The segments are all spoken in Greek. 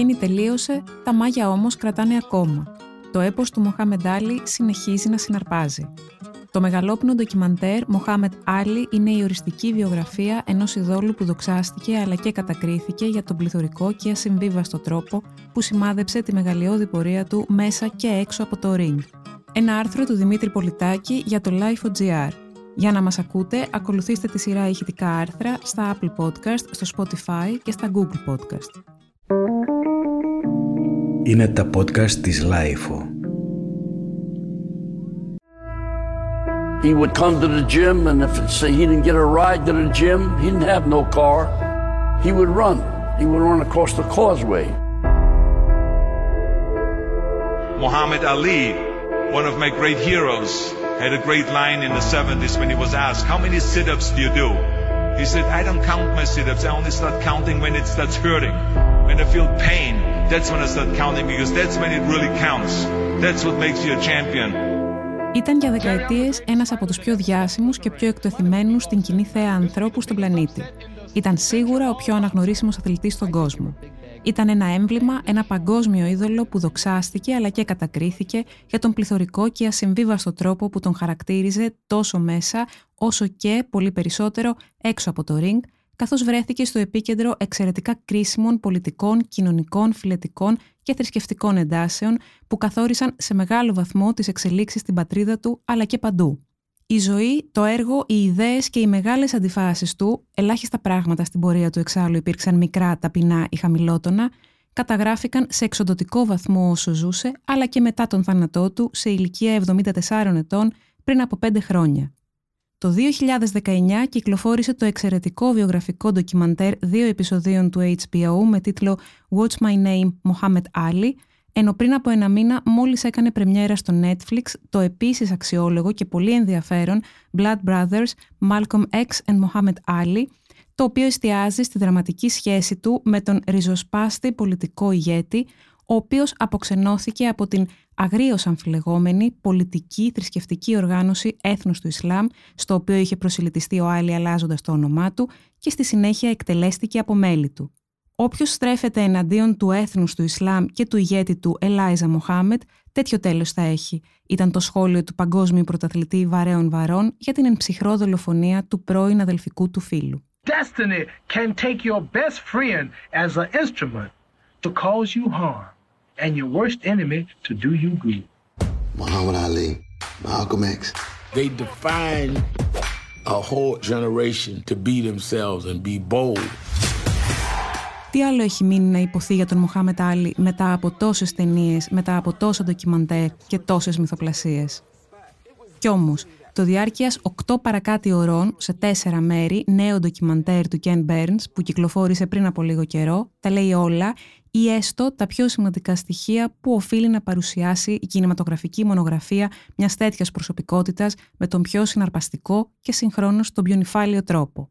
γίνει τελείωσε, τα μάγια όμως κρατάνε ακόμα. Το έπος του Μοχάμεντ Άλλη συνεχίζει να συναρπάζει. Το μεγαλόπνο ντοκιμαντέρ Μοχάμετ Άλλη είναι η οριστική βιογραφία ενός ειδόλου που δοξάστηκε αλλά και κατακρίθηκε για τον πληθωρικό και ασυμβίβαστο τρόπο που σημάδεψε τη μεγαλειώδη πορεία του μέσα και έξω από το ring. Ένα άρθρο του Δημήτρη Πολιτάκη για το Life.gr. Για να μας ακούτε, ακολουθήστε τη σειρά ηχητικά άρθρα στα Apple Podcast, στο Spotify και στα Google Podcast. Είναι τα podcast της Life. He would come to the gym, and if say he didn't get a ride to the gym, he didn't have no car. He would run. He would run across the causeway. Muhammad Ali, one of my great heroes, had a great line in the 70s when he was asked, How many sit ups do you do? He said, I don't count my sit ups. I only start counting when it starts hurting. When I feel pain, That's when I start counting because that's when it really counts. That's what makes you a champion. Ήταν για δεκαετίες ένας από τους πιο διάσημους και πιο εκτεθειμένους στην κοινή θέα ανθρώπου στον πλανήτη. Ήταν σίγουρα ο πιο αναγνωρίσιμος αθλητής στον κόσμο. Ήταν ένα έμβλημα, ένα παγκόσμιο είδωλο που δοξάστηκε αλλά και κατακρίθηκε για τον πληθωρικό και ασυμβίβαστο τρόπο που τον χαρακτήριζε τόσο μέσα όσο και, πολύ περισσότερο, έξω από το ring, καθώς βρέθηκε στο επίκεντρο εξαιρετικά κρίσιμων πολιτικών, κοινωνικών, φιλετικών και θρησκευτικών εντάσεων που καθόρισαν σε μεγάλο βαθμό τις εξελίξεις στην πατρίδα του αλλά και παντού. Η ζωή, το έργο, οι ιδέες και οι μεγάλες αντιφάσεις του, ελάχιστα πράγματα στην πορεία του εξάλλου υπήρξαν μικρά, ταπεινά ή χαμηλότονα, καταγράφηκαν σε εξοντοτικό βαθμό όσο ζούσε, αλλά και μετά τον θάνατό του σε ηλικία 74 ετών πριν από 5 χρόνια. Το 2019 κυκλοφόρησε το εξαιρετικό βιογραφικό ντοκιμαντέρ δύο επεισοδίων του HBO με τίτλο What's My Name Mohammed Ali, ενώ πριν από ένα μήνα μόλις έκανε πρεμιέρα στο Netflix το επίσης αξιόλογο και πολύ ενδιαφέρον Blood Brothers Malcolm X and Mohammed Ali, το οποίο εστιάζει στη δραματική σχέση του με τον ριζοσπάστη πολιτικό ηγέτη, ο οποίος αποξενώθηκε από την αγρίως αμφιλεγόμενη πολιτική θρησκευτική οργάνωση έθνους του Ισλάμ, στο οποίο είχε προσιλητιστεί ο Άλλη αλλάζοντας το όνομά του και στη συνέχεια εκτελέστηκε από μέλη του. Όποιος στρέφεται εναντίον του έθνους του Ισλάμ και του ηγέτη του Ελάιζα Μοχάμετ, τέτοιο τέλος θα έχει, ήταν το σχόλιο του παγκόσμιου πρωταθλητή Βαρέων Βαρών για την εμψυχρό δολοφονία του πρώην αδελφικού του φίλου. Destiny can take your best friend as an instrument to cause you harm and your worst enemy to do you good. Muhammad Ali, Malcolm X. They define a whole generation to be themselves and be bold. Τι άλλο έχει μείνει να υποθεί για τον Μοχάμετ Άλλη μετά από τόσες ταινίες, μετά από τόσα ντοκιμαντέρ και τόσες μυθοπλασίες; Κι όμως, το διάρκειας 8 παρακάτι ωρών σε 4 μέρη νέο ντοκιμαντέρ του Ken Burns που κυκλοφόρησε πριν από λίγο καιρό, τα λέει όλα ή έστω τα πιο σημαντικά στοιχεία που οφείλει να παρουσιάσει η κινηματογραφική μονογραφία μιας τέτοιας προσωπικότητας με τον πιο συναρπαστικό και συγχρόνως τον πιο νυφάλιο τρόπο.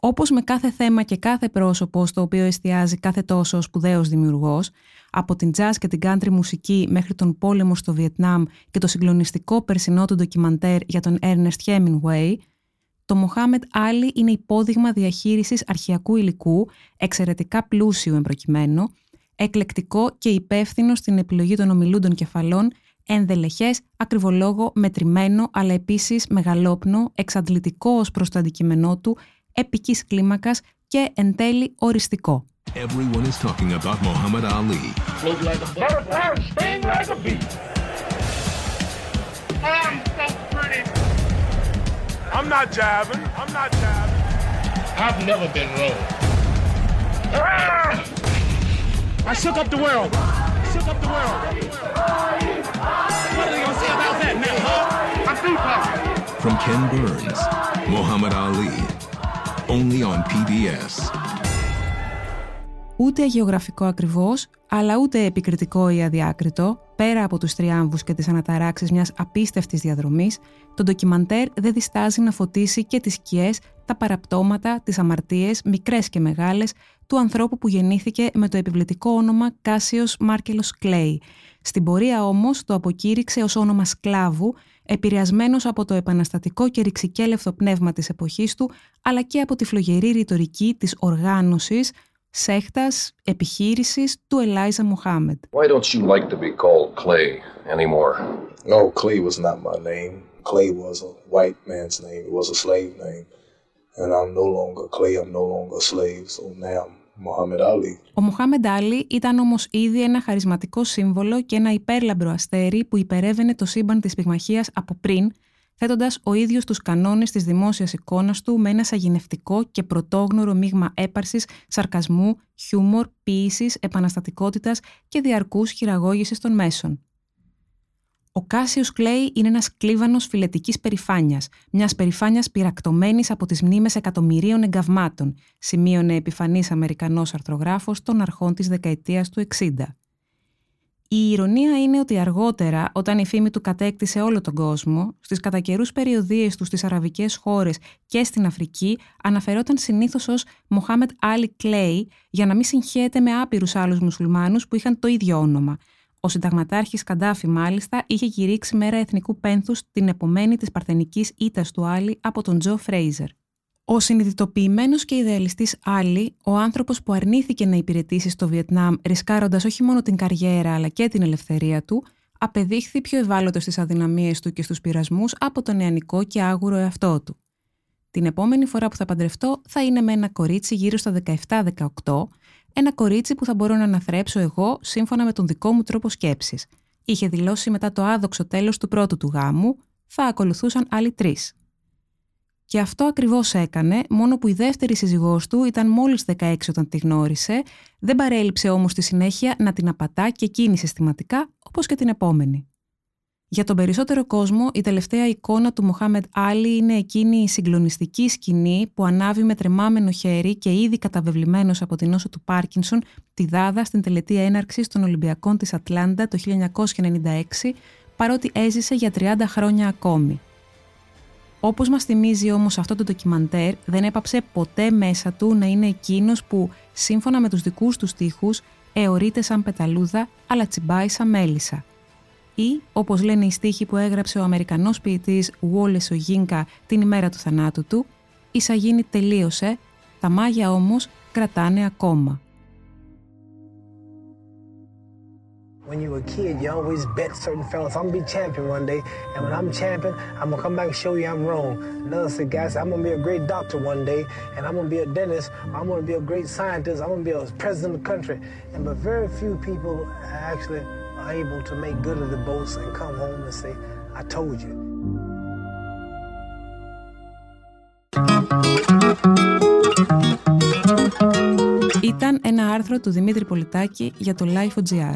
Όπως με κάθε θέμα και κάθε πρόσωπο στο οποίο εστιάζει κάθε τόσο σπουδαίος δημιουργός, από την jazz και την country μουσική μέχρι τον πόλεμο στο Βιετνάμ και το συγκλονιστικό περσινό του ντοκιμαντέρ για τον Ernest Hemingway, το Mohammed Ali είναι υπόδειγμα διαχείρισης αρχιακού υλικού, εξαιρετικά πλούσιου εμπροκειμένου, εκλεκτικό και υπεύθυνο στην επιλογή των ομιλούντων κεφαλών, ενδελεχές, ακριβολόγο, μετρημένο, αλλά επίσης μεγαλόπνο, εξαντλητικό ως προς το αντικειμενό του, επικής κλίμακας και εν τέλει οριστικό. Everyone is talking about Muhammad Ali. Float like a butterfly, sting like a bee. I'm so pretty. I'm not jabbing. I'm not jabbing. I've never been wrong. I shook up the world. Shook up the world. What are they gonna say about that now, huh? I'm through talking. From Ken Burns, Muhammad Ali. Only on PBS. Ούτε γεωγραφικό ακριβώς, αλλά ούτε επικριτικό ή αδιάκριτο, πέρα από τους τριάμβους και τις αναταράξεις μιας απίστευτης διαδρομής, το ντοκιμαντέρ δεν διστάζει να φωτίσει και τις σκιές, τα παραπτώματα, τις αμαρτίες, μικρές και μεγάλες, του ανθρώπου που γεννήθηκε με το επιβλητικό όνομα Κάσιος Μάρκελος Κλέη. Στην πορεία όμως το αποκήρυξε ως όνομα σκλάβου, επηρεασμένος από το επαναστατικό και ρηξικέλευτο πνεύμα της εποχής του, αλλά και από τη φλογερή ρητορική της οργάνωσης, σέχτας, επιχείρησης του Ελάιζα Μοχάμετ. Why don't you like to be called Clay anymore? No, Clay was not my name. Clay was a white man's name. It was a slave name. And I'm no longer Clay, I'm no longer a slave. So now I'm Muhammad Ali. Ο Μοχάμεντ Άλλη ήταν όμως ήδη ένα χαρισματικό σύμβολο και ένα υπέρλαμπρο αστέρι που υπερεύαινε το σύμπαν της πυγμαχίας από πριν θέτοντας ο ίδιος τους κανόνες της δημόσιας εικόνας του με ένα σαγηνευτικό και πρωτόγνωρο μείγμα έπαρσης, σαρκασμού, χιούμορ, ποιήσης, επαναστατικότητας και διαρκούς χειραγώγησης των μέσων. Ο Κάσιος Κλέη είναι ένας κλίβανος φυλετική περηφάνειας, μιας περηφάνειας πυρακτωμένη από τις μνήμες εκατομμυρίων εγκαυμάτων, σημείωνε επιφανής Αμερικανός αρθρογράφος των αρχών της δεκαετίας του 60. Η ηρωνία είναι ότι αργότερα, όταν η φήμη του κατέκτησε όλο τον κόσμο, στις κατά καιρού περιοδίες του στις αραβικές χώρες και στην Αφρική, αναφερόταν συνήθως ως Μοχάμετ Άλλη Κλέη για να μην συγχαίεται με άπειρους άλλους μουσουλμάνους που είχαν το ίδιο όνομα. Ο συνταγματάρχης Καντάφη, μάλιστα, είχε κηρύξει μέρα εθνικού πένθους την επομένη της παρθενικής ήττας του Άλλη από τον Τζο Φρέιζερ. Ο συνειδητοποιημένος και ιδεαλιστής Άλλη, ο άνθρωπος που αρνήθηκε να υπηρετήσει στο Βιετνάμ, ρισκάροντας όχι μόνο την καριέρα αλλά και την ελευθερία του, απεδείχθη πιο ευάλωτος στις αδυναμίες του και στους πειρασμούς από τον νεανικό και άγουρο εαυτό του. Την επόμενη φορά που θα παντρευτώ θα είναι με ένα κορίτσι γύρω στα 17-18, ένα κορίτσι που θα μπορώ να αναθρέψω εγώ σύμφωνα με τον δικό μου τρόπο σκέψης. Είχε δηλώσει μετά το άδοξο τέλος του πρώτου του γάμου, θα ακολουθούσαν άλλοι τρεις. Και αυτό ακριβώς έκανε, μόνο που η δεύτερη σύζυγός του ήταν μόλις 16 όταν τη γνώρισε, δεν παρέλειψε όμως στη συνέχεια να την απατά και εκείνη συστηματικά, όπως και την επόμενη. Για τον περισσότερο κόσμο, η τελευταία εικόνα του Μοχάμεντ Άλι είναι εκείνη η συγκλονιστική σκηνή που ανάβει με τρεμάμενο χέρι και ήδη καταβεβλημένος από τη νόσο του Πάρκινσον τη δάδα στην τελετή έναρξης των Ολυμπιακών της Ατλάντα το 1996, παρότι έζησε για 30 χρόνια ακόμη. Όπως μας θυμίζει όμως αυτό το ντοκιμαντέρ, δεν έπαψε ποτέ μέσα του να είναι εκείνος που, σύμφωνα με τους δικούς του στίχους, εωρείται σαν πεταλούδα, αλλά τσιμπάει σαν μέλισσα. Ή, όπως λένε οι στίχοι που έγραψε ο Αμερικανός ποιητής Wallace Ογίνκα την ημέρα του θανάτου του, η σαγίνη τελείωσε, τα μάγια όμως κρατάνε ακόμα. when you were a kid, you always bet certain fellas, I'm gonna be champion one day, and when I'm champion, I'm gonna come back and show you I'm wrong. Another said, guys, I'm gonna be a great doctor one day, and I'm gonna be a dentist, I'm gonna be a great scientist, I'm gonna be a president of the country. And but very few people actually are able to make good of the boast and come home and say, I told you. Ήταν ένα άρθρο του Δημήτρη Πολιτάκη για το Life.gr.